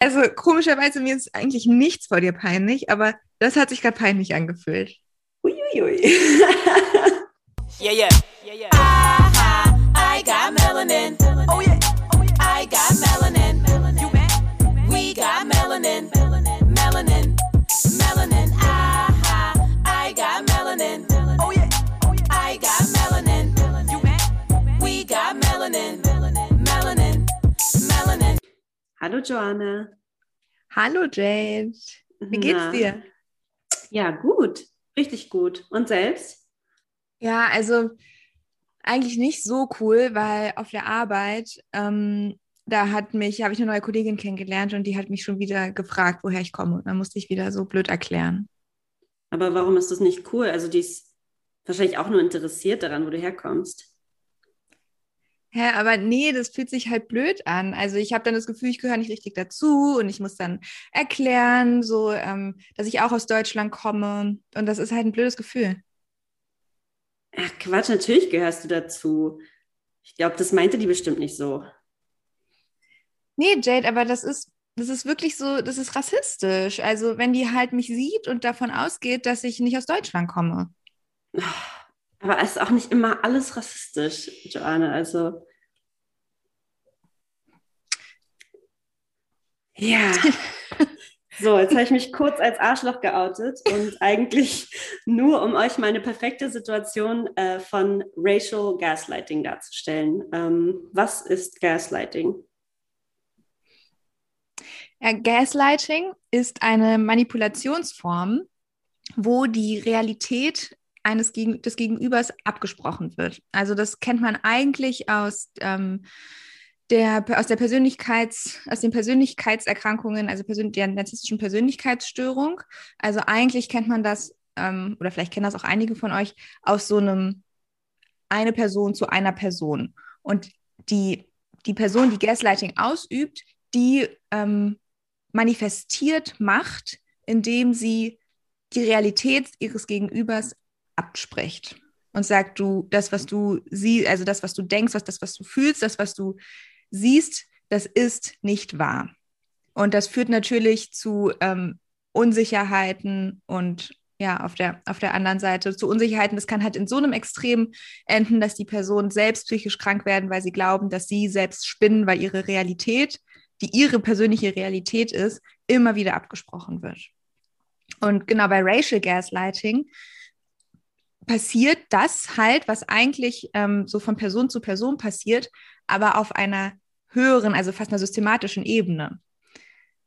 Also komischerweise mir ist eigentlich nichts vor dir peinlich, aber das hat sich gerade peinlich angefühlt. Uiuiui. Yeah, yeah, yeah, yeah. I, I got melanin. Oh yeah, I got melanin. You bet. We got melanin. Melanin, Hallo Joanna. Hallo Jade. Wie geht's Na, dir? Ja, gut. Richtig gut. Und selbst? Ja, also eigentlich nicht so cool, weil auf der Arbeit, ähm, da hat mich, habe ich eine neue Kollegin kennengelernt und die hat mich schon wieder gefragt, woher ich komme. Und dann musste ich wieder so blöd erklären. Aber warum ist das nicht cool? Also die ist wahrscheinlich auch nur interessiert daran, wo du herkommst. Hä, aber nee, das fühlt sich halt blöd an. Also ich habe dann das Gefühl, ich gehöre nicht richtig dazu und ich muss dann erklären, so, ähm, dass ich auch aus Deutschland komme. Und das ist halt ein blödes Gefühl. Ach Quatsch, natürlich gehörst du dazu. Ich glaube, das meinte die bestimmt nicht so. Nee, Jade, aber das ist, das ist wirklich so, das ist rassistisch. Also wenn die halt mich sieht und davon ausgeht, dass ich nicht aus Deutschland komme. Aber es ist auch nicht immer alles rassistisch, Joanne. Also. Ja. So, jetzt habe ich mich kurz als Arschloch geoutet und eigentlich nur, um euch meine perfekte Situation äh, von Racial Gaslighting darzustellen. Ähm, was ist Gaslighting? Ja, Gaslighting ist eine Manipulationsform, wo die Realität eines Gegen des Gegenübers abgesprochen wird. Also das kennt man eigentlich aus ähm, der aus der Persönlichkeits aus den Persönlichkeitserkrankungen, also persön der narzisstischen Persönlichkeitsstörung. Also eigentlich kennt man das ähm, oder vielleicht kennen das auch einige von euch aus so einem eine Person zu einer Person und die die Person, die Gaslighting ausübt, die ähm, manifestiert Macht, indem sie die Realität ihres Gegenübers abspricht und sagt, du, das, was du siehst, also das, was du denkst, was das, was du fühlst, das, was du siehst, das ist nicht wahr. Und das führt natürlich zu ähm, Unsicherheiten und ja, auf der, auf der anderen Seite zu Unsicherheiten. Das kann halt in so einem Extrem enden, dass die Personen selbst psychisch krank werden, weil sie glauben, dass sie selbst spinnen, weil ihre Realität, die ihre persönliche Realität ist, immer wieder abgesprochen wird. Und genau bei Racial Gaslighting passiert das halt, was eigentlich ähm, so von Person zu Person passiert, aber auf einer höheren, also fast einer systematischen Ebene.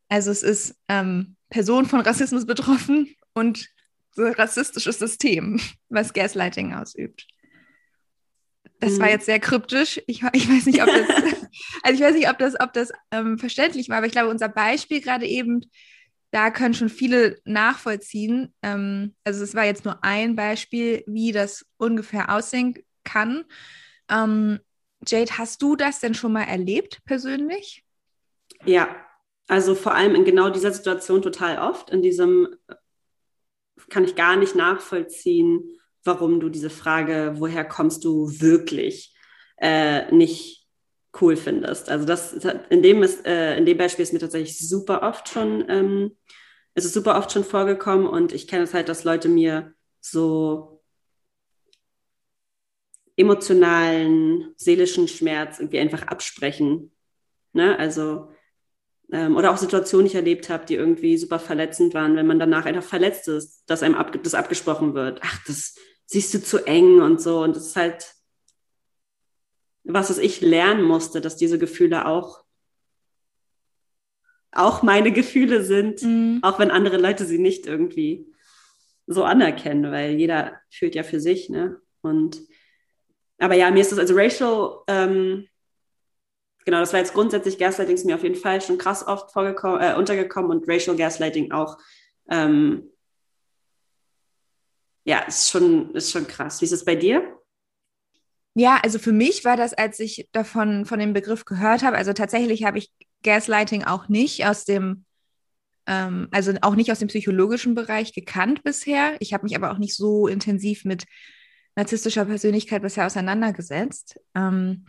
Also es ist ähm, Person von Rassismus betroffen und so ein rassistisches System, was Gaslighting ausübt. Das war Mhm. jetzt sehr kryptisch. Ich, ich weiß nicht, ob das, also ich weiß nicht, ob das, ob das ähm, verständlich war, aber ich glaube, unser Beispiel gerade eben, da können schon viele nachvollziehen. Ähm, also es war jetzt nur ein Beispiel, wie das ungefähr aussehen kann. Ähm, Jade, hast du das denn schon mal erlebt persönlich? Ja, also vor allem in genau dieser Situation total oft. In diesem äh, kann ich gar nicht nachvollziehen, warum du diese Frage, woher kommst du wirklich, äh, nicht cool findest. Also das in dem ist, äh, in dem Beispiel ist mir tatsächlich super oft schon, ähm, es ist super oft schon vorgekommen und ich kenne es halt, dass Leute mir so emotionalen, seelischen Schmerz irgendwie einfach absprechen. Ne? Also ähm, oder auch Situationen, die ich erlebt habe, die irgendwie super verletzend waren, wenn man danach einfach verletzt ist, dass einem ab, das abgesprochen wird. Ach, das siehst du zu eng und so. Und das ist halt was, was ich lernen musste, dass diese Gefühle auch auch meine Gefühle sind, Mhm. auch wenn andere Leute sie nicht irgendwie so anerkennen, weil jeder fühlt ja für sich, ne? Und aber ja, mir ist das also racial, ähm, genau, das war jetzt grundsätzlich Gaslighting ist mir auf jeden Fall schon krass oft vorgekommen, äh, untergekommen und racial Gaslighting auch. Ähm, ja, ist schon, ist schon krass. Wie ist es bei dir? Ja, also für mich war das, als ich davon von dem Begriff gehört habe, also tatsächlich habe ich Gaslighting auch nicht aus dem, ähm, also auch nicht aus dem psychologischen Bereich gekannt bisher. Ich habe mich aber auch nicht so intensiv mit narzisstischer Persönlichkeit bisher auseinandergesetzt. Ähm,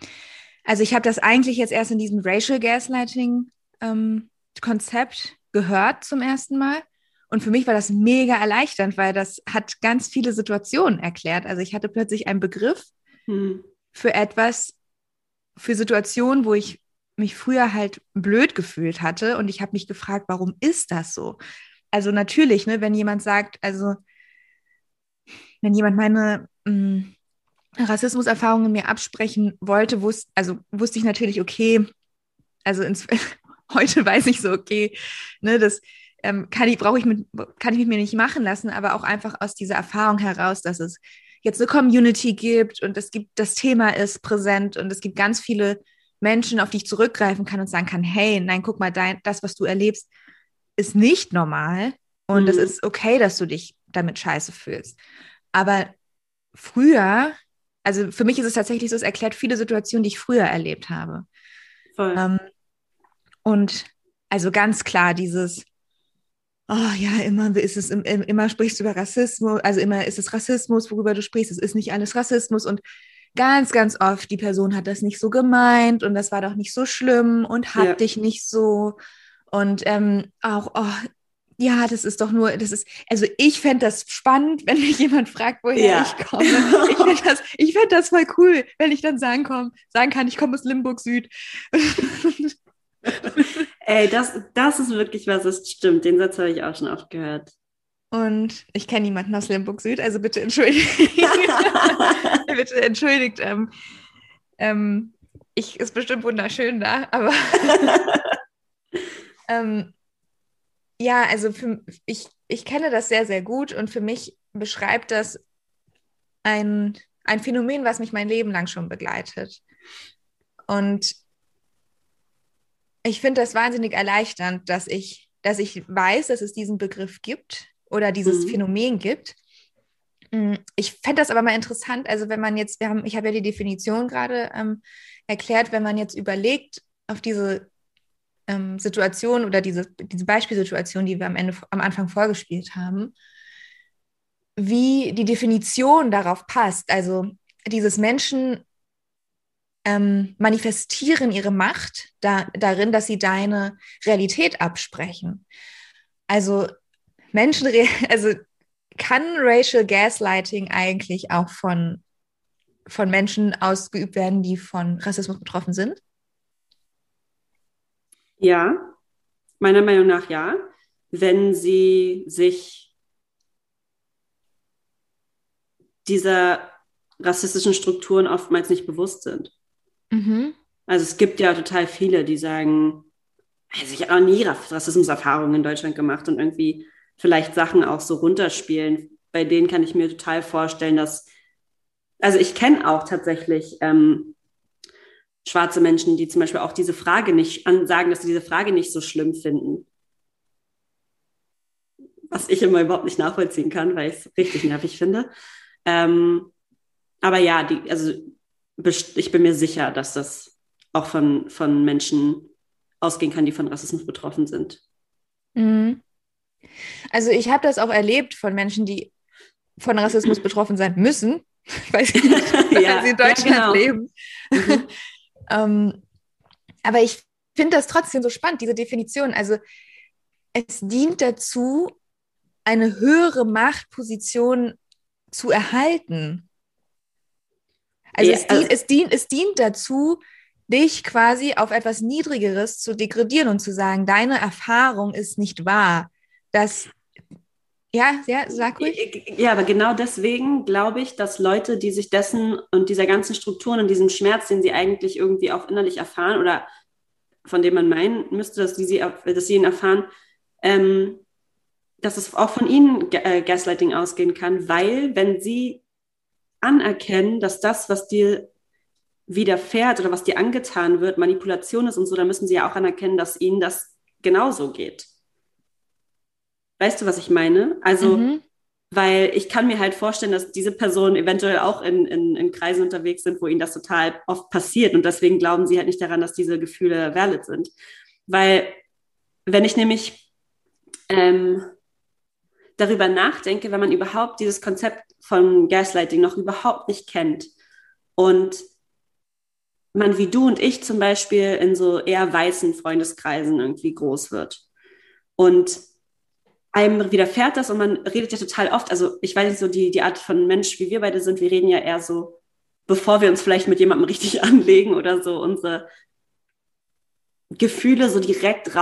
also ich habe das eigentlich jetzt erst in diesem Racial Gaslighting ähm, Konzept gehört zum ersten Mal. Und für mich war das mega erleichternd, weil das hat ganz viele Situationen erklärt. Also ich hatte plötzlich einen Begriff hm. für etwas, für Situationen, wo ich mich früher halt blöd gefühlt hatte. Und ich habe mich gefragt, warum ist das so? Also natürlich, ne, wenn jemand sagt, also wenn jemand meine hm, Rassismuserfahrungen mir absprechen wollte, wusste, also wusste ich natürlich, okay, also ins, heute weiß ich so, okay, ne, das ähm, kann ich, brauche ich mit, kann ich mit mir nicht machen lassen, aber auch einfach aus dieser Erfahrung heraus, dass es jetzt eine Community gibt und es gibt, das Thema ist präsent und es gibt ganz viele Menschen, auf die ich zurückgreifen kann und sagen kann, hey, nein, guck mal, dein, das, was du erlebst, ist nicht normal und es mhm. ist okay, dass du dich damit scheiße fühlst. Aber früher, also für mich ist es tatsächlich so, es erklärt viele Situationen, die ich früher erlebt habe. Ähm, und also ganz klar dieses, oh ja, immer ist es, immer sprichst du über Rassismus, also immer ist es Rassismus, worüber du sprichst, es ist nicht alles Rassismus und ganz, ganz oft, die Person hat das nicht so gemeint und das war doch nicht so schlimm und hat ja. dich nicht so und ähm, auch, oh, ja, das ist doch nur, das ist, also ich fände das spannend, wenn mich jemand fragt, woher ja. ich komme. Ich fände das, fänd das voll cool, wenn ich dann sagen, komm, sagen kann, ich komme aus Limburg Süd. Ey, das, das ist wirklich was, das stimmt. Den Satz habe ich auch schon oft gehört. Und ich kenne niemanden aus Limburg Süd, also bitte entschuldigt. bitte entschuldigt. Ähm, ähm, ich ist bestimmt wunderschön da, aber ähm, ja, also für, ich, ich kenne das sehr, sehr gut und für mich beschreibt das ein, ein Phänomen, was mich mein Leben lang schon begleitet. Und ich finde das wahnsinnig erleichternd, dass ich, dass ich weiß, dass es diesen Begriff gibt oder dieses mhm. Phänomen gibt. Mm, ich fände das aber mal interessant, also wenn man jetzt, wir haben, ich habe ja die Definition gerade ähm, erklärt, wenn man jetzt überlegt, auf diese ähm, Situation oder diese, diese Beispielsituation, die wir am Ende am Anfang vorgespielt haben, wie die Definition darauf passt. Also dieses Menschen ähm, manifestieren ihre Macht da, darin, dass sie deine Realität absprechen. Also Menschen, also kann Racial Gaslighting eigentlich auch von, von Menschen ausgeübt werden, die von Rassismus betroffen sind? Ja, meiner Meinung nach ja, wenn sie sich dieser rassistischen Strukturen oftmals nicht bewusst sind. Mhm. Also es gibt ja total viele, die sagen, also ich habe noch nie Rassismuserfahrungen in Deutschland gemacht und irgendwie vielleicht Sachen auch so runterspielen. Bei denen kann ich mir total vorstellen, dass, also ich kenne auch tatsächlich ähm, schwarze Menschen, die zum Beispiel auch diese Frage nicht sagen, dass sie diese Frage nicht so schlimm finden. Was ich immer überhaupt nicht nachvollziehen kann, weil ich es richtig nervig finde. Ähm, aber ja, die, also ich bin mir sicher, dass das auch von, von Menschen ausgehen kann, die von Rassismus betroffen sind. Mhm. Also ich habe das auch erlebt von Menschen, die von Rassismus betroffen sein müssen, weil sie, ja, sie in Deutschland ja, genau. leben. Mhm. ähm, aber ich finde das trotzdem so spannend, diese Definition. Also es dient dazu, eine höhere Machtposition zu erhalten. Also, ja, es, dient, es, dient, es dient dazu, dich quasi auf etwas Niedrigeres zu degradieren und zu sagen, deine Erfahrung ist nicht wahr. Das, ja, ja, sag ruhig. Ja, aber genau deswegen glaube ich, dass Leute, die sich dessen und dieser ganzen Strukturen und diesem Schmerz, den sie eigentlich irgendwie auch innerlich erfahren oder von dem man meinen müsste, dass, die sie, dass sie ihn erfahren, ähm, dass es auch von ihnen äh, Gaslighting ausgehen kann, weil wenn sie anerkennen, dass das, was dir widerfährt oder was dir angetan wird, Manipulation ist und so, dann müssen sie ja auch anerkennen, dass ihnen das genauso geht. Weißt du, was ich meine? Also, mhm. weil ich kann mir halt vorstellen, dass diese Personen eventuell auch in, in, in Kreisen unterwegs sind, wo ihnen das total oft passiert und deswegen glauben sie halt nicht daran, dass diese Gefühle valid sind. Weil, wenn ich nämlich ähm, darüber nachdenke, wenn man überhaupt dieses Konzept von Gaslighting noch überhaupt nicht kennt und man wie du und ich zum Beispiel in so eher weißen Freundeskreisen irgendwie groß wird. Und einem widerfährt das und man redet ja total oft, also ich weiß nicht so, die, die Art von Mensch, wie wir beide sind, wir reden ja eher so, bevor wir uns vielleicht mit jemandem richtig anlegen oder so unsere Gefühle so direkt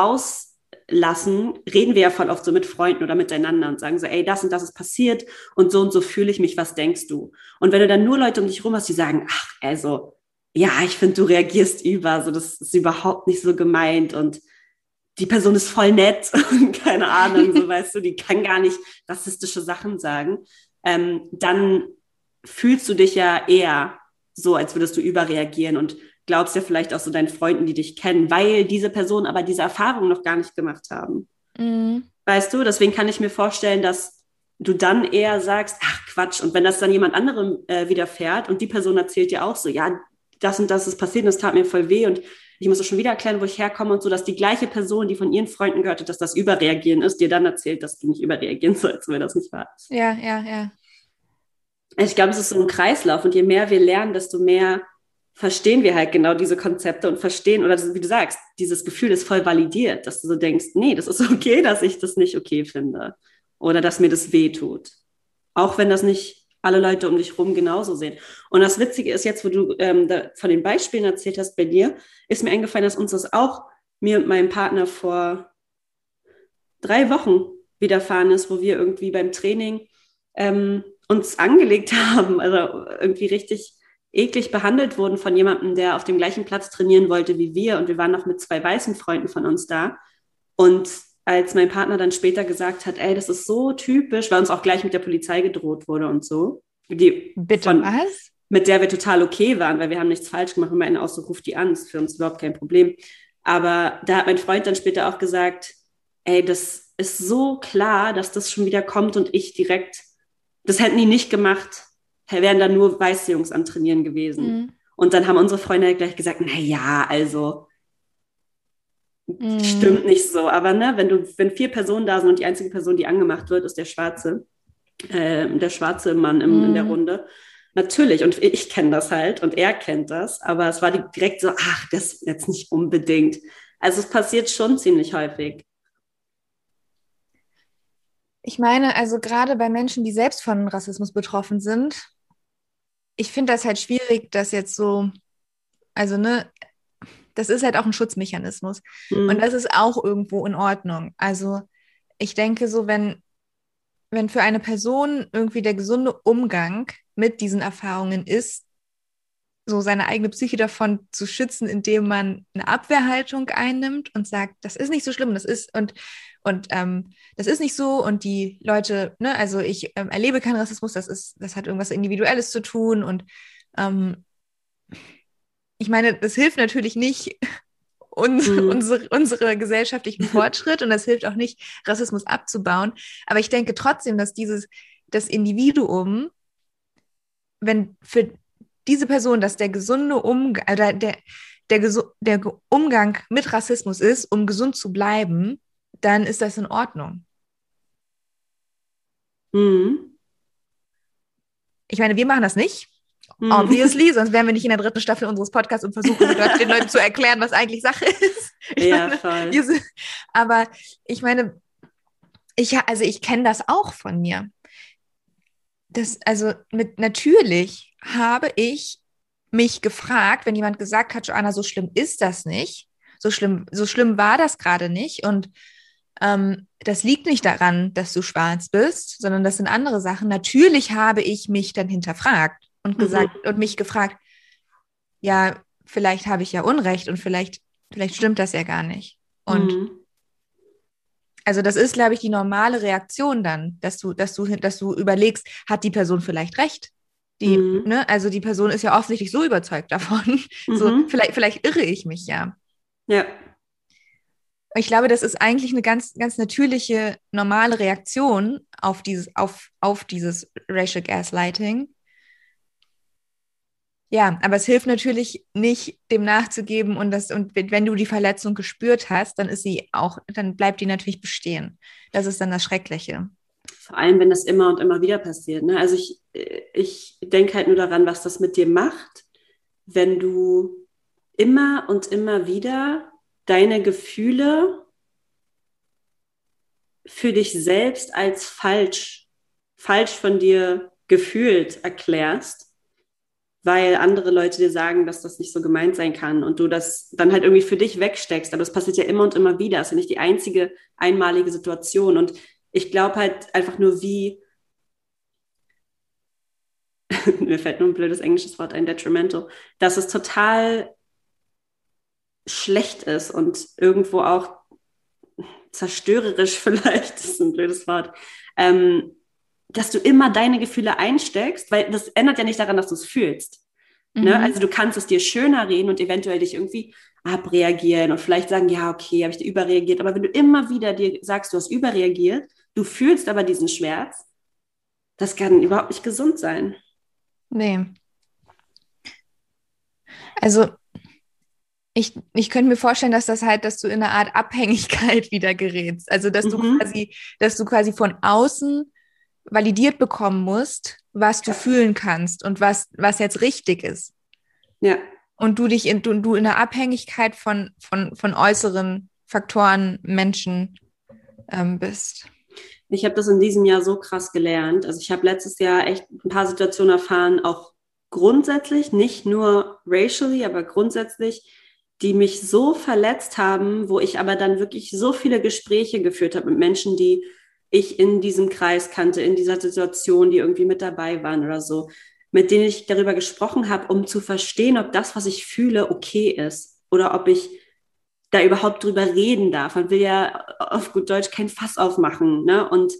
rauslassen, reden wir ja voll oft so mit Freunden oder miteinander und sagen so, ey, das und das ist passiert und so und so fühle ich mich, was denkst du? Und wenn du dann nur Leute um dich rum hast, die sagen, ach, also, ja, ich finde, du reagierst über, so das ist überhaupt nicht so gemeint und die Person ist voll nett und keine Ahnung, so weißt du, die kann gar nicht rassistische Sachen sagen, ähm, dann fühlst du dich ja eher so, als würdest du überreagieren und glaubst ja vielleicht auch so deinen Freunden, die dich kennen, weil diese Personen aber diese Erfahrung noch gar nicht gemacht haben. Mhm. Weißt du, deswegen kann ich mir vorstellen, dass du dann eher sagst, ach Quatsch, und wenn das dann jemand anderem äh, widerfährt und die Person erzählt dir auch so, ja, das und das ist passiert und es tat mir voll weh und ich muss schon wieder erklären, wo ich herkomme und so, dass die gleiche Person, die von ihren Freunden gehört hat, dass das Überreagieren ist, dir dann erzählt, dass du nicht überreagieren sollst, wenn das nicht wahr ist. Ja, ja, ja. Ich glaube, es ist so ein Kreislauf und je mehr wir lernen, desto mehr verstehen wir halt genau diese Konzepte und verstehen, oder wie du sagst, dieses Gefühl ist voll validiert, dass du so denkst, nee, das ist okay, dass ich das nicht okay finde oder dass mir das weh tut. Auch wenn das nicht alle Leute um dich rum genauso sehen. Und das Witzige ist jetzt, wo du ähm, von den Beispielen erzählt hast bei dir, ist mir eingefallen, dass uns das auch mir und meinem Partner vor drei Wochen widerfahren ist, wo wir irgendwie beim Training ähm, uns angelegt haben, also irgendwie richtig eklig behandelt wurden von jemandem, der auf dem gleichen Platz trainieren wollte wie wir. Und wir waren noch mit zwei weißen Freunden von uns da. Und als mein Partner dann später gesagt hat, ey, das ist so typisch, weil uns auch gleich mit der Polizei gedroht wurde und so. Die Bitte von, was? Mit der wir total okay waren, weil wir haben nichts falsch gemacht. Und meinten auch so, ruft die an, ist für uns überhaupt kein Problem. Aber da hat mein Freund dann später auch gesagt, ey, das ist so klar, dass das schon wieder kommt und ich direkt, das hätten die nicht gemacht, wären da nur weiße Jungs am Trainieren gewesen. Mhm. Und dann haben unsere Freunde halt gleich gesagt, na ja, also mhm. stimmt nicht so. Aber ne, wenn du, wenn vier Personen da sind und die einzige Person, die angemacht wird, ist der Schwarze, äh, der schwarze Mann im, mhm. in der mhm. Runde. Natürlich, und ich kenne das halt und er kennt das, aber es war direkt so, ach, das jetzt nicht unbedingt. Also es passiert schon ziemlich häufig. Ich meine, also gerade bei Menschen, die selbst von Rassismus betroffen sind, ich finde das halt schwierig, dass jetzt so, also ne, das ist halt auch ein Schutzmechanismus. Mhm. Und das ist auch irgendwo in Ordnung. Also ich denke so, wenn, wenn für eine Person irgendwie der gesunde Umgang mit diesen Erfahrungen ist, so seine eigene Psyche davon zu schützen, indem man eine Abwehrhaltung einnimmt und sagt, das ist nicht so schlimm, das ist und und ähm, das ist nicht so und die Leute, ne, also ich ähm, erlebe keinen Rassismus, das ist, das hat irgendwas Individuelles zu tun und ähm, ich meine, das hilft natürlich nicht uns, mhm. unsere, unsere gesellschaftlichen Fortschritt und das hilft auch nicht, Rassismus abzubauen. Aber ich denke trotzdem, dass dieses, das Individuum, wenn für diese Person, dass der gesunde Umgang, oder der, der, der Umgang mit Rassismus ist, um gesund zu bleiben, dann ist das in Ordnung. Mhm. Ich meine, wir machen das nicht. Mhm. Obviously, sonst wären wir nicht in der dritten Staffel unseres Podcasts und versuchen den Leuten zu erklären, was eigentlich Sache ist. Ich ja, meine, voll. Sind, aber ich meine, ich, also ich kenne das auch von mir. Das, also mit natürlich habe ich mich gefragt, wenn jemand gesagt hat, Joanna, so schlimm ist das nicht, so schlimm, so schlimm war das gerade nicht und ähm, das liegt nicht daran, dass du schwarz bist, sondern das sind andere Sachen. Natürlich habe ich mich dann hinterfragt und mhm. gesagt mhm. und mich gefragt, ja, vielleicht habe ich ja Unrecht und vielleicht, vielleicht stimmt das ja gar nicht. Und mhm. also das ist, glaube ich, die normale Reaktion dann, dass du, dass du, dass du überlegst, hat die Person vielleicht recht? Die, mhm. ne, also die Person ist ja offensichtlich so überzeugt davon. So, mhm. vielleicht, vielleicht irre ich mich ja. Ja ich glaube, das ist eigentlich eine ganz, ganz natürliche, normale Reaktion auf dieses, auf, auf dieses Racial Gaslighting. Ja, aber es hilft natürlich nicht, dem nachzugeben und das, und wenn du die Verletzung gespürt hast, dann ist sie auch, dann bleibt die natürlich bestehen. Das ist dann das Schreckliche. Vor allem, wenn das immer und immer wieder passiert. Ne? Also ich, ich denke halt nur daran, was das mit dir macht, wenn du immer und immer wieder deine Gefühle für dich selbst als falsch, falsch von dir gefühlt erklärst, weil andere Leute dir sagen, dass das nicht so gemeint sein kann und du das dann halt irgendwie für dich wegsteckst. Aber das passiert ja immer und immer wieder. Das ist ja nicht die einzige einmalige Situation. Und ich glaube halt einfach nur, wie mir fällt nur ein blödes englisches Wort ein, detrimental, dass es total schlecht ist und irgendwo auch zerstörerisch vielleicht, das ist ein blödes Wort, ähm, dass du immer deine Gefühle einsteckst, weil das ändert ja nicht daran, dass du es fühlst. Ne? Mhm. Ne? Also du kannst es dir schöner reden und eventuell dich irgendwie abreagieren und vielleicht sagen, ja, okay, habe ich dir überreagiert. Aber wenn du immer wieder dir sagst, du hast überreagiert, du fühlst aber diesen Schmerz, das kann überhaupt nicht gesund sein. Nee. Also ich, ich könnte mir vorstellen, dass das halt, dass du in eine Art Abhängigkeit wieder gerätst. Also dass mhm. du quasi, dass du quasi von außen validiert bekommen musst, was du fühlen kannst und was, was jetzt richtig ist. Ja. Und du dich in, du, du in einer Abhängigkeit von, von, von äußeren Faktoren, Menschen ähm, bist. Ich habe das in diesem Jahr so krass gelernt. Also ich habe letztes Jahr echt ein paar Situationen erfahren, auch grundsätzlich, nicht nur racially, aber grundsätzlich, die mich so verletzt haben, wo ich aber dann wirklich so viele Gespräche geführt habe mit Menschen, die ich in diesem Kreis kannte, in dieser Situation, die irgendwie mit dabei waren oder so, mit denen ich darüber gesprochen habe, um zu verstehen, ob das, was ich fühle, okay ist oder ob ich da überhaupt drüber reden darf. Man will ja auf gut Deutsch kein Fass aufmachen ne? und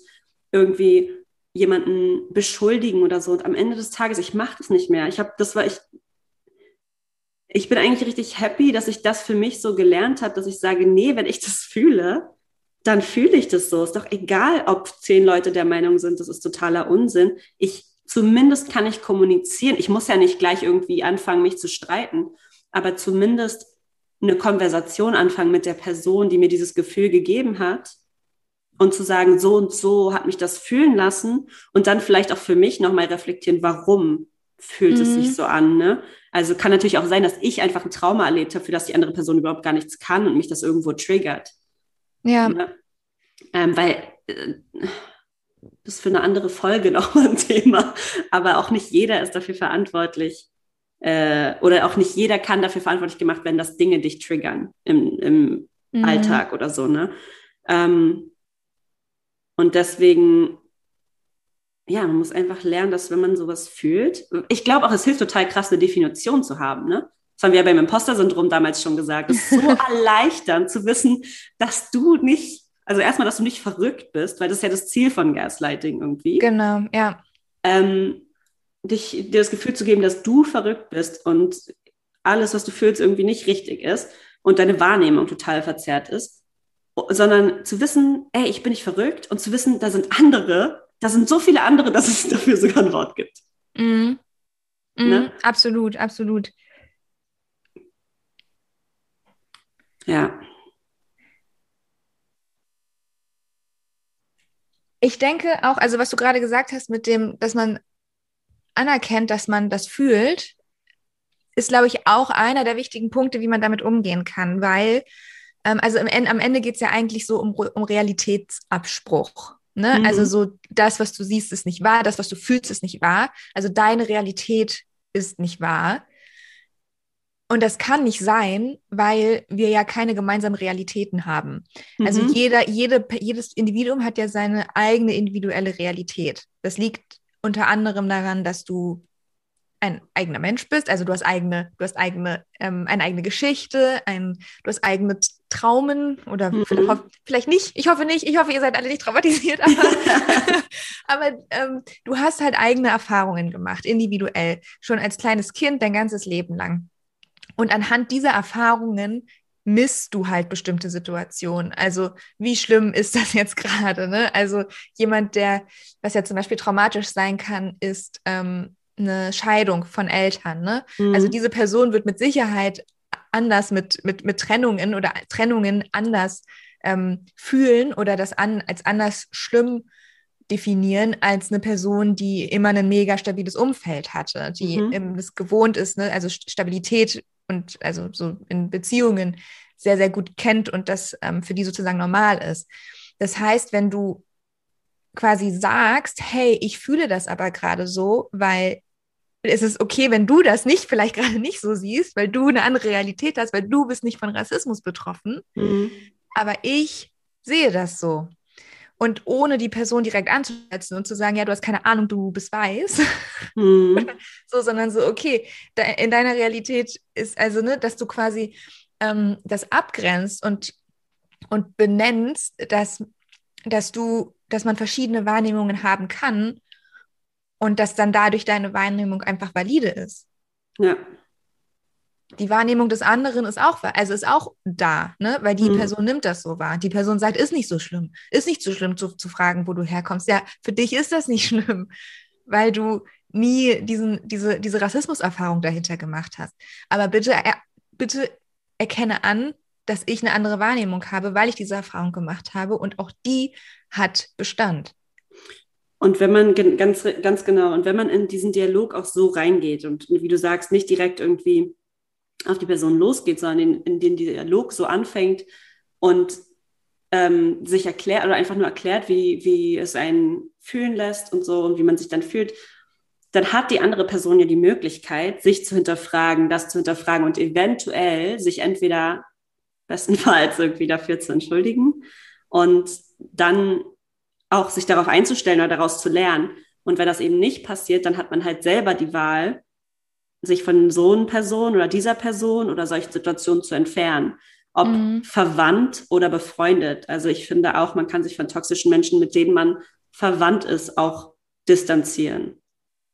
irgendwie jemanden beschuldigen oder so. Und am Ende des Tages, ich mache das nicht mehr. Ich habe, das war ich. Ich bin eigentlich richtig happy, dass ich das für mich so gelernt habe, dass ich sage, nee, wenn ich das fühle, dann fühle ich das so. Ist doch egal, ob zehn Leute der Meinung sind, das ist totaler Unsinn. Ich zumindest kann ich kommunizieren. Ich muss ja nicht gleich irgendwie anfangen, mich zu streiten, aber zumindest eine Konversation anfangen mit der Person, die mir dieses Gefühl gegeben hat und zu sagen, so und so hat mich das fühlen lassen und dann vielleicht auch für mich nochmal reflektieren, warum fühlt mhm. es sich mhm. so an. Ne? Also kann natürlich auch sein, dass ich einfach ein Trauma erlebt habe, für das die andere Person überhaupt gar nichts kann und mich das irgendwo triggert. Ja. Ne? Ähm, weil äh, das ist für eine andere Folge nochmal ein Thema, aber auch nicht jeder ist dafür verantwortlich, äh, oder auch nicht jeder kann dafür verantwortlich gemacht werden, dass Dinge dich triggern im, im mhm. Alltag oder so, ne? Ähm, und deswegen, ja, man muss einfach lernen, dass wenn man sowas fühlt, ich glaube auch, es hilft total krass, eine Definition zu haben, ne? Das haben wir ja beim Imposter-Syndrom damals schon gesagt. Es ist so erleichternd zu wissen, dass du nicht, also erstmal, dass du nicht verrückt bist, weil das ist ja das Ziel von Gaslighting irgendwie. Genau, ja. Ähm, dich, dir das Gefühl zu geben, dass du verrückt bist und alles, was du fühlst, irgendwie nicht richtig ist und deine Wahrnehmung total verzerrt ist, sondern zu wissen, ey, ich bin nicht verrückt und zu wissen, da sind andere, da sind so viele andere, dass es dafür sogar ein Wort gibt. Mhm. Mhm, ne? Absolut, absolut. Ja. Ich denke auch, also was du gerade gesagt hast mit dem, dass man anerkennt, dass man das fühlt, ist, glaube ich, auch einer der wichtigen Punkte, wie man damit umgehen kann, weil, ähm, also im, am Ende geht es ja eigentlich so um, um Realitätsabspruch. Ne? Mhm. Also so, das, was du siehst, ist nicht wahr, das, was du fühlst, ist nicht wahr. Also deine Realität ist nicht wahr. Und das kann nicht sein, weil wir ja keine gemeinsamen Realitäten haben. Also mhm. Also jeder, jede, jedes Individuum hat ja seine eigene individuelle Realität. Das liegt unter anderem daran, dass du ein eigener Mensch bist, also du hast eigene, du hast eigene, ähm, eine eigene Geschichte, ein, du hast eigene Traumen oder mhm. vielleicht, vielleicht, nicht, ich hoffe nicht, ich hoffe, ihr seid alle nicht traumatisiert, aber, aber ähm, du hast halt eigene Erfahrungen gemacht, individuell, schon als kleines Kind, dein ganzes Leben lang. Und anhand dieser Erfahrungen misst du halt bestimmte Situationen. Also wie schlimm ist das jetzt gerade? Ne? Also jemand, der, was ja zum Beispiel traumatisch sein kann, ist ähm, eine Scheidung von Eltern. Ne? Mhm. Also diese Person wird mit Sicherheit anders mit, mit, mit Trennungen oder Trennungen anders ähm, fühlen oder das an, als anders schlimm definieren als eine Person, die immer ein mega stabiles Umfeld hatte, die mhm. das gewohnt ist. Ne? Also Stabilität und also so in Beziehungen sehr, sehr gut kennt und das ähm, für die sozusagen normal ist. Das heißt, wenn du quasi sagst, hey, ich fühle das aber gerade so, weil es ist okay, wenn du das nicht, vielleicht gerade nicht so siehst, weil du eine andere Realität hast, weil du bist nicht von Rassismus betroffen. Mhm. Aber ich sehe das so. Und ohne die Person direkt anzusetzen und zu sagen, ja, du hast keine Ahnung, du bist weiß. Mhm. so, sondern so, okay, in deiner Realität ist also, ne, dass du quasi ähm, das abgrenzt und, und benennst, dass, dass du, dass man verschiedene Wahrnehmungen haben kann und dass dann dadurch deine Wahrnehmung einfach valide ist. Ja. Die Wahrnehmung des anderen ist auch, also ist auch da, ne? weil die mhm. Person nimmt das so wahr. Die Person sagt, ist nicht so schlimm, ist nicht so schlimm zu, zu fragen, wo du herkommst. Ja, für dich ist das nicht schlimm, weil du nie diesen, diese, diese Rassismuserfahrung dahinter gemacht hast. Aber bitte, er, bitte erkenne an, dass ich eine andere Wahrnehmung habe, weil ich diese Erfahrung gemacht habe und auch die hat Bestand. Und wenn man ganz, ganz genau, und wenn man in diesen Dialog auch so reingeht und wie du sagst, nicht direkt irgendwie auf die Person losgeht, sondern in, den Dialog so anfängt und ähm, sich erklärt oder einfach nur erklärt, wie, wie es einen fühlen lässt und so und wie man sich dann fühlt, dann hat die andere Person ja die Möglichkeit, sich zu hinterfragen, das zu hinterfragen und eventuell sich entweder bestenfalls irgendwie dafür zu entschuldigen und dann auch sich darauf einzustellen oder daraus zu lernen. Und wenn das eben nicht passiert, dann hat man halt selber die Wahl, sich von so einer Person oder dieser Person oder solchen Situationen zu entfernen. Ob mhm. verwandt oder befreundet. Also ich finde auch, man kann sich von toxischen Menschen, mit denen man verwandt ist, auch distanzieren.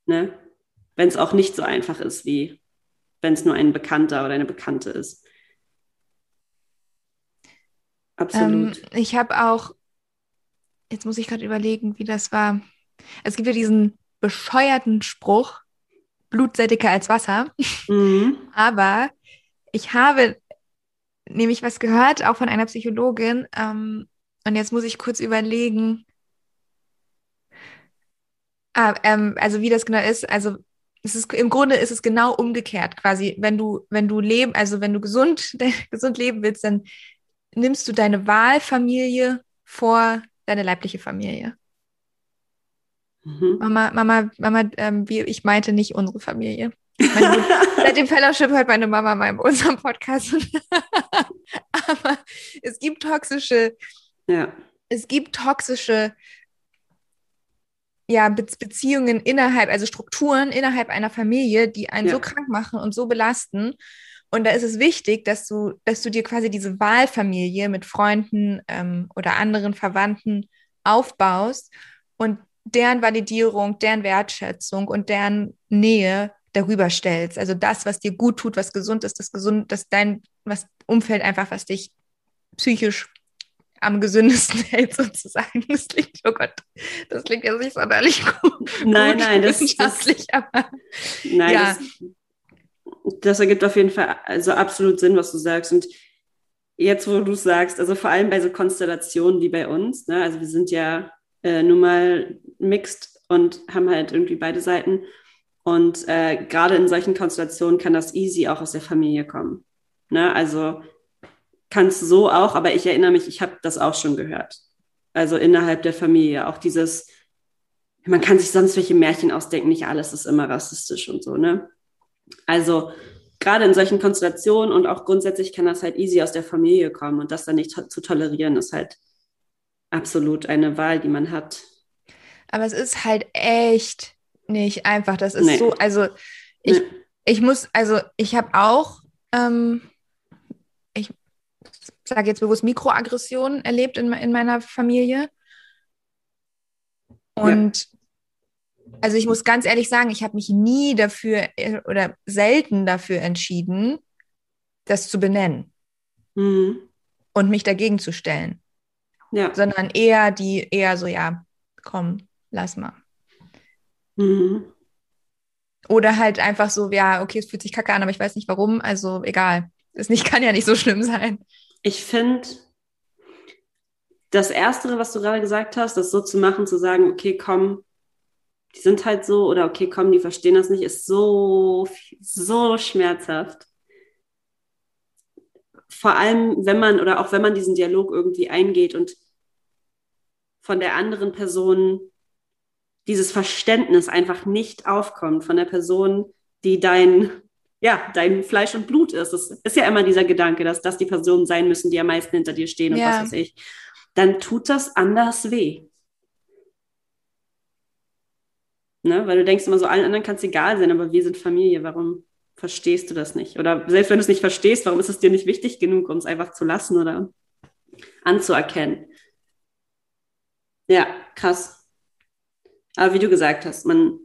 Ne? Wenn es auch nicht so einfach ist, wie wenn es nur ein Bekannter oder eine Bekannte ist. Absolut. Ähm, ich habe auch jetzt muss ich gerade überlegen, wie das war. Es gibt ja diesen bescheuerten Spruch, blutsättiger als Wasser. Mhm. Aber ich habe nämlich was gehört, auch von einer Psychologin. Ähm, und jetzt muss ich kurz überlegen, ah, ähm, also wie das genau ist. Also es ist im Grunde ist es genau umgekehrt, quasi. Wenn du, wenn du leben, also wenn du gesund, gesund leben willst, dann nimmst du deine Wahlfamilie vor deine leibliche Familie. Mhm. Mama, Mama, Mama, ähm, wie ich meinte nicht unsere Familie. Meine, seit dem Fellowship hört meine Mama mal in unserem Podcast. Aber es gibt toxische, ja. es gibt toxische ja, Be Beziehungen innerhalb, also Strukturen innerhalb einer Familie, die einen ja. so krank machen und so belasten. Und da ist es wichtig, dass du, dass du dir quasi diese Wahlfamilie mit Freunden ähm, oder anderen Verwandten aufbaust und deren Validierung, deren Wertschätzung und deren Nähe darüber stellst. Also das, was dir gut tut, was gesund ist, das gesund, das dein was Umfeld einfach, was dich psychisch am gesündesten hält, sozusagen. Das klingt, oh Gott, das klingt jetzt nicht sonderlich gut. Nein, nein, das ist aber nein, ja. Das, das ergibt auf jeden Fall also absolut Sinn, was du sagst. Und jetzt, wo du sagst, also vor allem bei so Konstellationen wie bei uns, ne, also wir sind ja äh, nun mal mixed und haben halt irgendwie beide Seiten. Und äh, gerade in solchen Konstellationen kann das easy auch aus der Familie kommen. Ne? Also kann es so auch, aber ich erinnere mich, ich habe das auch schon gehört. Also innerhalb der Familie, auch dieses, man kann sich sonst welche Märchen ausdenken, nicht alles ist immer rassistisch und so, ne? Also gerade in solchen Konstellationen und auch grundsätzlich kann das halt easy aus der Familie kommen und das dann nicht to zu tolerieren, ist halt absolut eine Wahl, die man hat. Aber es ist halt echt nicht einfach. Das ist nee. so, also ich, nee. ich muss, also ich habe auch, ähm, ich sage jetzt bewusst Mikroaggressionen erlebt in, in meiner Familie. Und ja also ich muss ganz ehrlich sagen, ich habe mich nie dafür äh, oder selten dafür entschieden, das zu benennen mhm. und mich dagegen zu stellen. Ja. Sondern eher die, eher so, ja, komm, lass mal. Mhm. Oder halt einfach so, ja, okay, es fühlt sich kacke an, aber ich weiß nicht warum, also egal. Es nicht, kann ja nicht so schlimm sein. Ich finde, das Erste, was du gerade gesagt hast, das so zu machen, zu sagen, okay, komm, die sind halt so oder okay, komm, die verstehen das nicht, ist so, so schmerzhaft. Vor allem, wenn man oder auch wenn man diesen Dialog irgendwie eingeht und von der anderen Person dieses Verständnis einfach nicht aufkommt, von der Person, die dein, ja, dein Fleisch und Blut ist. Das ist ja immer dieser Gedanke, dass das die Personen sein müssen, die am meisten hinter dir stehen und Ja. was weiß ich. Dann tut das anders weh. Ne? Weil du denkst immer so, allen anderen kann es egal sein, aber wir sind Familie, warum verstehst du das nicht? Oder selbst wenn du es nicht verstehst, warum ist es dir nicht wichtig genug, um es einfach zu lassen oder anzuerkennen? Ja, krass. Aber wie du gesagt hast, man,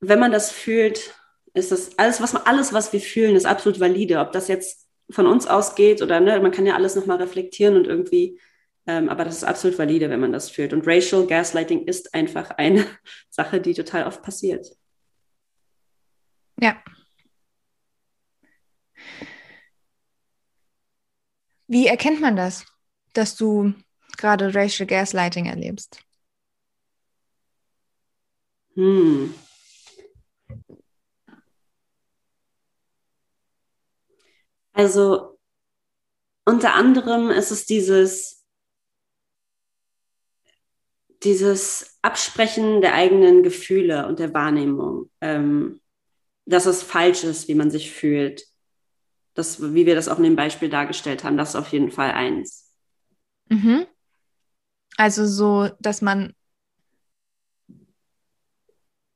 wenn man das fühlt, ist das alles, was man, alles, was wir fühlen, ist absolut valide. Ob das jetzt von uns ausgeht oder ne, man kann ja alles nochmal reflektieren und irgendwie, ähm, aber das ist absolut valide, wenn man das fühlt. Und Racial Gaslighting ist einfach eine Sache, die total oft passiert. Ja. Wie erkennt man das, dass du gerade Racial Gaslighting erlebst? Hm. Also unter anderem ist es dieses, dieses Absprechen der eigenen Gefühle und der Wahrnehmung, ähm, dass es falsch ist, wie man sich fühlt. Das, wie wir das auch in dem Beispiel dargestellt haben, das ist auf jeden Fall eins. Mhm. Also so, dass man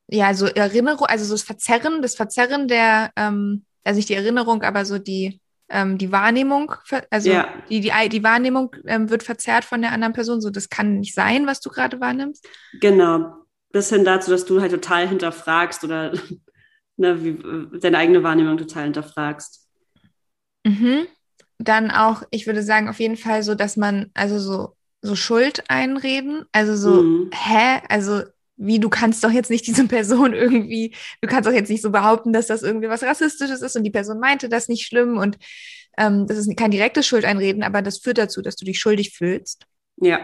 ja, so Erinnerung, also so das Verzerren, das Verzerren der, ähm, also nicht die Erinnerung, aber so die, ähm, die Wahrnehmung, also Ja. die, die, die Wahrnehmung ähm, wird verzerrt von der anderen Person. So, das kann nicht sein, was du gerade wahrnimmst. Genau. Bis hin dazu, dass du halt total hinterfragst oder ne, wie, deine eigene Wahrnehmung total hinterfragst. Mhm. Dann auch, ich würde sagen, auf jeden Fall so, dass man, also so, so Schuld einreden, also so, Mhm. hä, also wie, du kannst doch jetzt nicht diese Person irgendwie, du kannst doch jetzt nicht so behaupten, dass das irgendwie was Rassistisches ist und die Person meinte das nicht schlimm und ähm, das ist kein direktes Schuldeinreden, aber das führt dazu, dass du dich schuldig fühlst. Ja,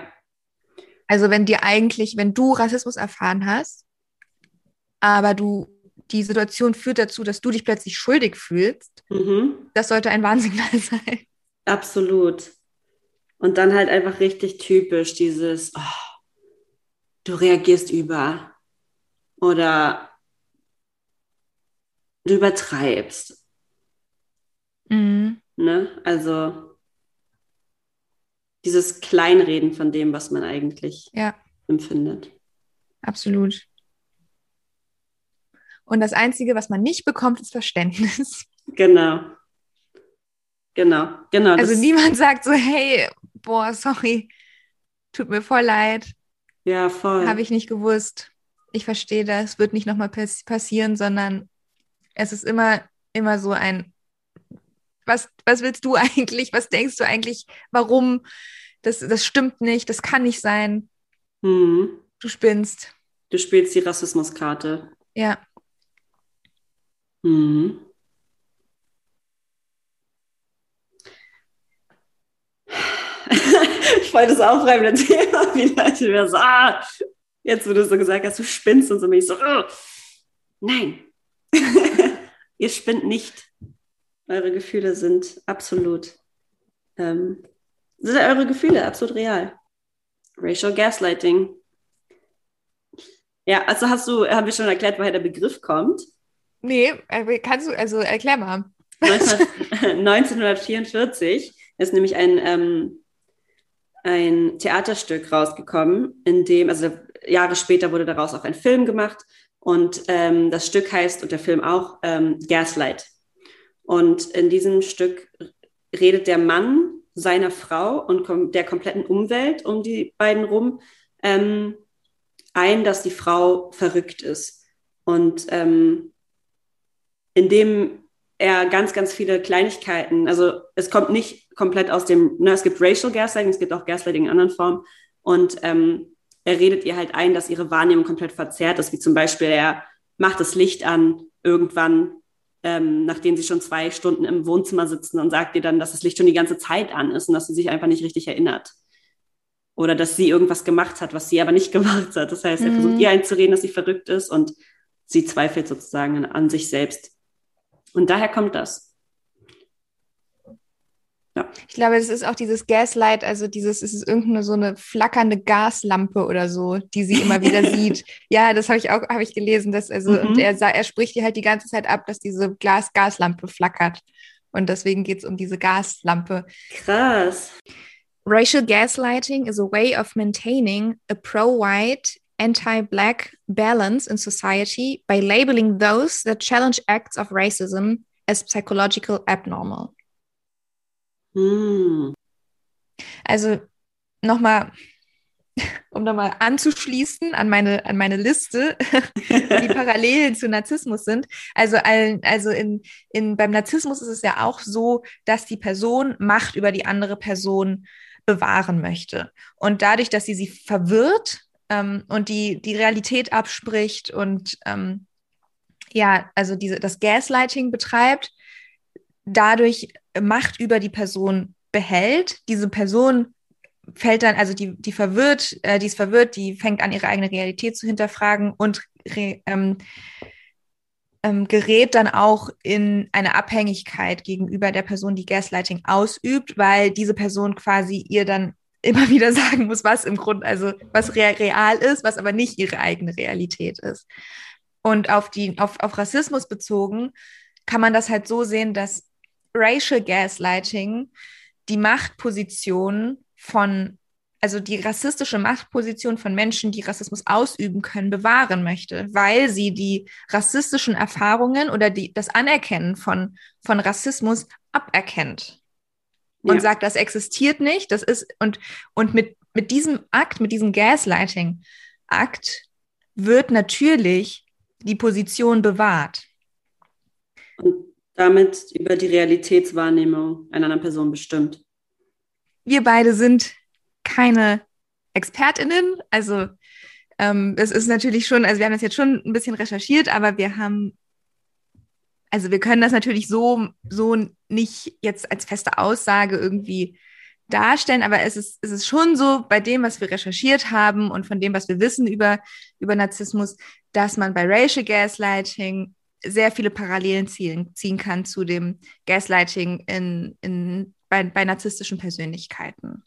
Also wenn dir eigentlich, wenn du Rassismus erfahren hast, aber du, die Situation führt dazu, dass du dich plötzlich schuldig fühlst, mhm. das sollte ein Warnsignal sein. absolut. Und dann halt einfach richtig typisch dieses, oh, du reagierst über oder du übertreibst. Mhm. Ne? Also dieses Kleinreden von dem, was man eigentlich Ja. empfindet. Absolut. Und das Einzige, was man nicht bekommt, ist Verständnis. Genau. Genau, genau. Also niemand sagt so, hey, boah, sorry, tut mir voll leid, ja, voll. habe ich nicht gewusst. Ich verstehe das, wird nicht nochmal pass passieren, sondern es ist immer, immer so ein, was, was willst du eigentlich? Was denkst du eigentlich? Warum? Das, das stimmt nicht, das kann nicht sein. Hm. Du spinnst. Du spielst die Rassismuskarte. Ja. Mhm. Voll das aufreibende wie Leute mir so, ah, jetzt du so gesagt hast, du spinnst und so, bin ich so, oh, nein, ihr spinnt nicht. Eure Gefühle sind absolut, ähm, sind eure Gefühle absolut real. Racial Gaslighting. Ja, also hast du, haben wir schon erklärt, woher der Begriff kommt? Nee, äh, kannst du, also erklär mal. 19, 1944 ist nämlich ein, ähm, ein Theaterstück rausgekommen, in dem, also Jahre später wurde daraus auch ein Film gemacht und ähm, das Stück heißt und der Film auch ähm, Gaslight. Und in diesem Stück redet der Mann seiner Frau und kom der kompletten Umwelt um die beiden rum ähm, ein, dass die Frau verrückt ist. Und ähm, indem er ganz, ganz viele Kleinigkeiten, also es kommt nicht komplett aus dem, ne, es gibt Racial Gaslighting, es gibt auch Gaslighting in anderen Formen und ähm, er redet ihr halt ein, dass ihre Wahrnehmung komplett verzerrt ist, wie zum Beispiel er macht das Licht an irgendwann, ähm, nachdem sie schon zwei Stunden im Wohnzimmer sitzen und sagt ihr dann, dass das Licht schon die ganze Zeit an ist und dass sie sich einfach nicht richtig erinnert. Oder dass sie irgendwas gemacht hat, was sie aber nicht gemacht hat. Das heißt, er Mhm. versucht ihr einzureden, dass sie verrückt ist und sie zweifelt sozusagen an sich selbst. Und daher kommt das. Ich glaube, es ist auch dieses Gaslight, also dieses, es ist irgendeine so eine flackernde Gaslampe oder so, die sie immer wieder sieht. Ja, das habe ich auch, habe ich gelesen, dass also, Mhm. und er, er spricht ihr halt die ganze Zeit ab, dass diese Glas Gaslampe flackert. Und deswegen geht es um diese Gaslampe. Krass. Racial gaslighting is a way of maintaining a pro-white, anti-black balance in society by labeling those that challenge acts of racism as psychological abnormal. Hm. Also nochmal, um nochmal anzuschließen an meine, an meine Liste, die Parallelen zu Narzissmus sind. Also, allen, also in, in, beim Narzissmus ist es ja auch so, dass die Person Macht über die andere Person bewahren möchte. Und dadurch, dass sie sie verwirrt ähm, und die, die Realität abspricht und ähm, ja, also diese, das Gaslighting betreibt, dadurch Macht über die Person behält. Diese Person fällt dann, also die, die verwirrt, äh, die ist verwirrt, die fängt an, ihre eigene Realität zu hinterfragen und re, ähm, ähm, gerät dann auch in eine Abhängigkeit gegenüber der Person, die Gaslighting ausübt, weil diese Person quasi ihr dann immer wieder sagen muss, was im Grunde, also was rea- real ist, was aber nicht ihre eigene Realität ist. Und auf, die, auf, auf Rassismus bezogen kann man das halt so sehen, dass Racial Gaslighting die Machtposition von, also die rassistische Machtposition von Menschen, die Rassismus ausüben können, bewahren möchte, weil sie die rassistischen Erfahrungen oder die, das Anerkennen von, von Rassismus aberkennt und Ja. sagt, das existiert nicht, das ist, und, und mit, mit diesem Akt, mit diesem Gaslighting-Akt wird natürlich die Position bewahrt. Und damit über die Realitätswahrnehmung einer anderen Person bestimmt. wir beide sind keine ExpertInnen. Also ähm, es ist natürlich schon, also wir haben das jetzt schon ein bisschen recherchiert, aber wir haben, also wir können das natürlich so, so nicht jetzt als feste Aussage irgendwie darstellen, aber es ist, es ist schon so bei dem, was wir recherchiert haben und von dem, was wir wissen über, über Narzissmus, dass man bei Racial Gaslighting sehr viele Parallelen ziehen, ziehen kann zu dem Gaslighting in, in, bei, bei narzisstischen Persönlichkeiten.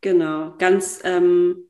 Genau, ganz, ähm,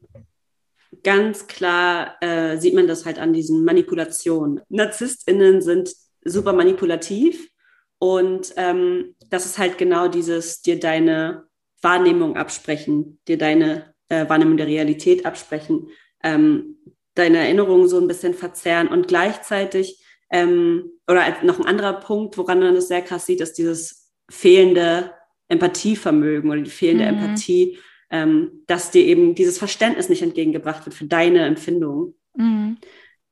ganz klar äh, sieht man das halt an diesen Manipulationen. NarzisstInnen sind super manipulativ und ähm, das ist halt genau dieses, dir deine Wahrnehmung absprechen, dir deine äh, Wahrnehmung der Realität absprechen, ähm, deine Erinnerungen so ein bisschen verzerren und gleichzeitig, ähm, oder noch ein anderer Punkt, woran man das sehr krass sieht, ist dieses fehlende Empathievermögen oder die fehlende Mhm. Empathie, ähm, dass dir eben dieses Verständnis nicht entgegengebracht wird für deine Empfindungen. Mhm.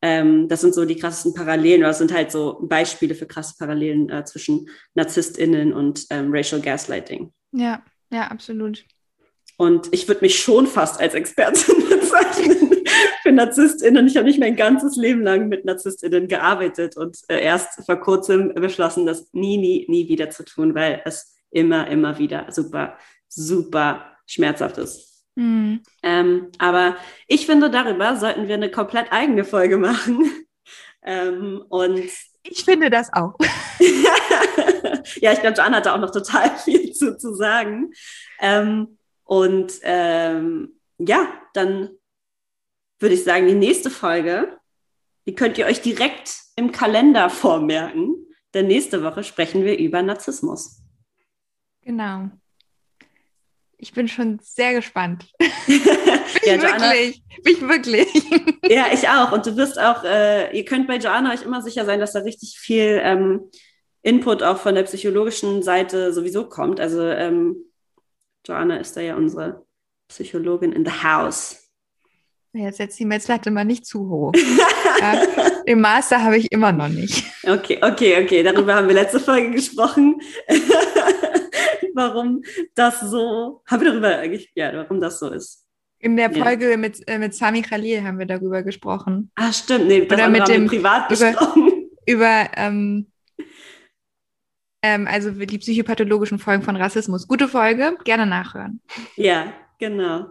Ähm, das sind so die krassesten Parallelen, oder das sind halt so Beispiele für krasse Parallelen äh, zwischen NarzisstInnen und ähm, Racial Gaslighting. Ja, ja, absolut. Und ich würde mich schon fast als Expertin bezeichnen für NarzisstInnen. Ich habe nicht mein ganzes Leben lang mit NarzisstInnen gearbeitet und äh, erst vor kurzem beschlossen, das nie, nie, nie wieder zu tun, weil es immer, immer wieder super, super schmerzhaft ist. Mhm. Ähm, aber ich finde, darüber sollten wir eine komplett eigene Folge machen. Ähm, und Ich finde das auch. ja, ich glaube, Joanna hat da auch noch total viel zu, zu sagen. Ähm, und ähm, ja, dann würde ich sagen, die nächste Folge, die könnt ihr euch direkt im Kalender vormerken. Denn nächste Woche sprechen wir über Narzissmus. Genau. Ich bin schon sehr gespannt. ja, Bin Joanna, wirklich. Bin ich wirklich. ja, ich auch. Und du wirst auch, äh, ihr könnt bei Joanna euch immer sicher sein, dass da richtig viel ähm, Input auch von der psychologischen Seite sowieso kommt. Also ähm, Joanna ist da ja unsere Psychologin in the house. Jetzt setzt die Messlatte mal nicht zu hoch. ja, Im Master habe ich immer noch nicht. Okay, okay, okay. Darüber haben wir letzte Folge gesprochen. warum das so, haben wir darüber eigentlich, ja, warum das so ist. In der Ja. Folge mit, äh, mit Sami Khalil haben wir darüber gesprochen. Ah, stimmt, nee, das Oder mit dem- privat über-. Über ähm, ähm, also die psychopathologischen Folgen von Rassismus. Gute Folge, gerne nachhören. Ja, genau.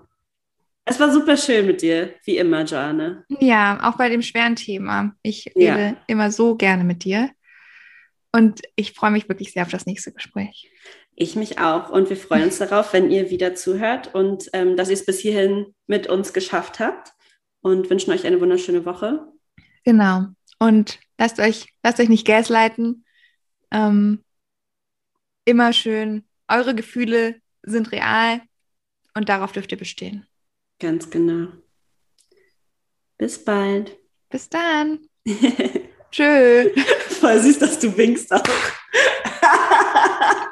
Es war super schön mit dir, wie immer, Joanne. Ja, auch bei dem schweren Thema. Ich Ja. rede immer so gerne mit dir. Und ich freue mich wirklich sehr auf das nächste Gespräch. Ich mich auch. Und wir freuen uns darauf, wenn ihr wieder zuhört und ähm, dass ihr es bis hierhin mit uns geschafft habt und wünschen euch eine wunderschöne Woche. Genau. Und lasst euch, lasst euch nicht gaslighten. Ähm, immer schön. Eure Gefühle sind real und darauf dürft ihr bestehen. Ganz genau. Bis bald. Bis dann. Tschö. Voll süß, dass du winkst auch.